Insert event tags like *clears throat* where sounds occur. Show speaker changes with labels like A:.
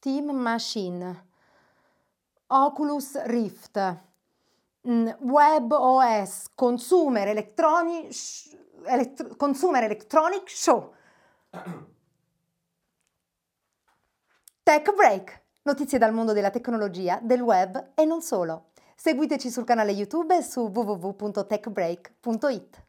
A: Steam Machine, Oculus Rift, mm, Web OS, Consumer Electronic, Elettro- Consumer Electronic Show. *clears throat* Tech Break, notizie dal mondo della tecnologia, del web e non solo. Seguiteci sul canale YouTube e su www.techbreak.it.